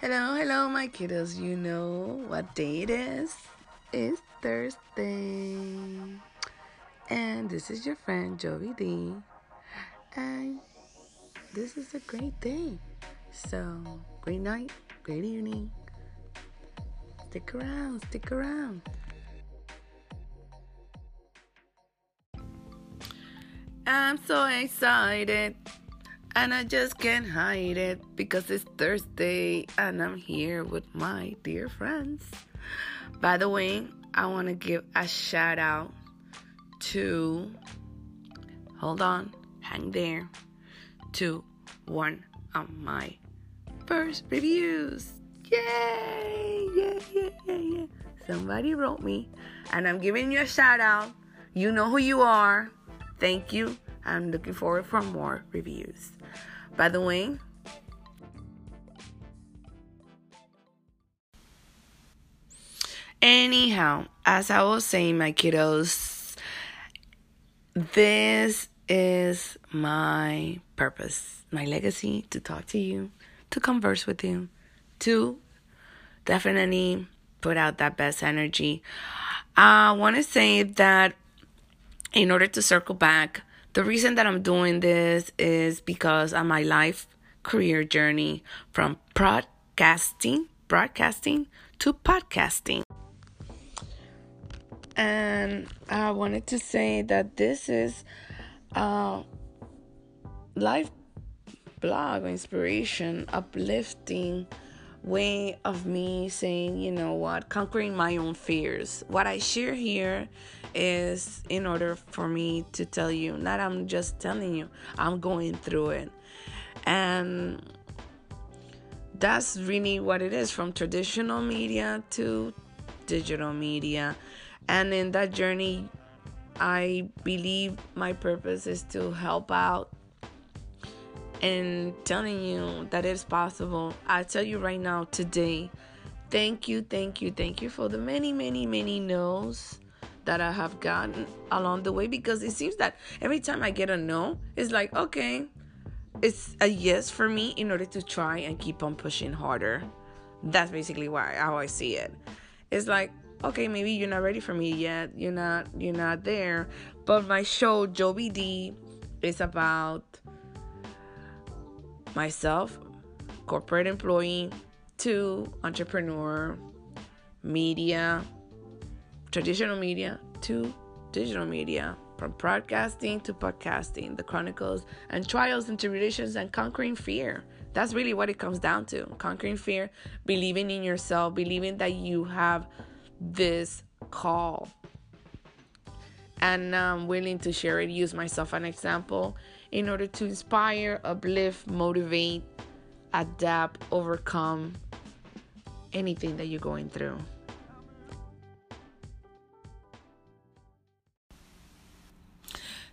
Hello, hello, my kiddos. You know what day it is? It's Thursday. And this is your friend Yovy D. And this is a great day. So, great night, great evening. Stick around, stick around. I'm so excited and I just can't hide it because it's Thursday and I'm here with my dear friends. By the way, I want to give a shout out to, hold on, hang there, to one of my first reviews. Yay! Yeah, yeah, yeah, yeah. Somebody wrote me and I'm giving you a shout out. You know who you are. Thank you. I'm looking forward for more reviews. By the way, anyhow, as I was saying, my kiddos, this is my purpose, my legacy to talk to you, to converse with you, to definitely put out that best energy. I want to say that in order to circle back, the reason that I'm doing this is because on my life career journey from broadcasting, broadcasting to podcasting. And I wanted to say that this is a life blog inspiration, uplifting way of me saying, you know what, conquering my own fears. What I share here is in order for me to tell you, not I'm just telling you, I'm going through it. And that's really what it is from traditional media to digital media. And in that journey, I believe my purpose is to help out and telling you that it's possible. I tell you right now, today, thank you, thank you, thank you for the many, many, many no's that I have gotten along the way because it seems that every time I get a no, it's like, okay, it's a yes for me in order to try and keep on pushing harder. That's basically why how I see it. It's like, okay, maybe you're not ready for me yet. You're not you're not there. But my show, Yovy D, is about myself, corporate employee, to entrepreneur, media, traditional media to digital media, from broadcasting to podcasting, the chronicles and trials and tribulations and conquering fear. That's really what it comes down to. Conquering fear, believing in yourself, believing that you have this call. And I'm willing to share it, use myself an example in order to inspire, uplift, motivate, adapt, overcome anything that you're going through.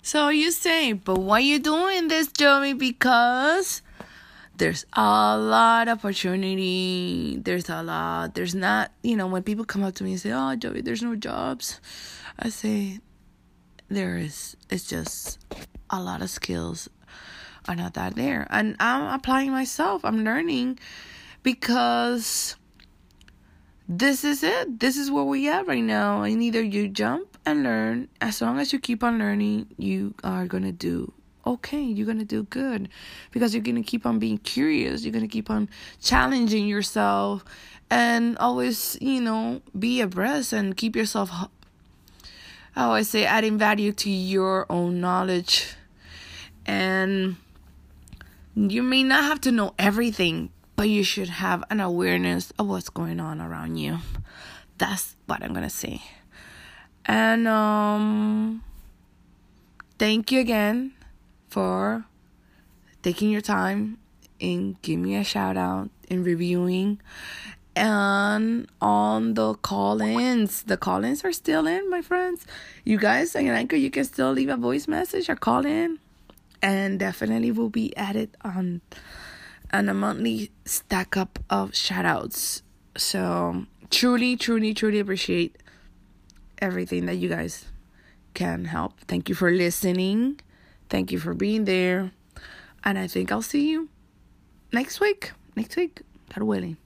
So you say, but why you doing this, Joey? Because there's a lot of opportunity. There's a lot. There's not, you know, when people come up to me and say, "Oh, Joey, there's no jobs," I say, there is. It's just a lot of skills are not that there, and I'm applying myself. I'm learning because this is it. This is where we at right now. And either you jump and learn. As long as you keep on learning, you are gonna do okay. You're gonna do good because you're gonna keep on being curious. You're gonna keep on challenging yourself and always, you know, be abreast and keep yourself. I always say adding value to your own knowledge, and you may not have to know everything, but you should have an awareness of what's going on around you. That's what I'm gonna say. And um thank you again for taking your time and giving me a shout out and reviewing and on the call-ins the call-ins are still in my friends you guys on anchor you can still leave a voice message or call in and definitely will be added on on a monthly stack up of shout outs. So truly, truly, truly appreciate everything that you guys can help. Thank you for listening. Thank you for being there. And I think I'll see you next week. Next week. God willing.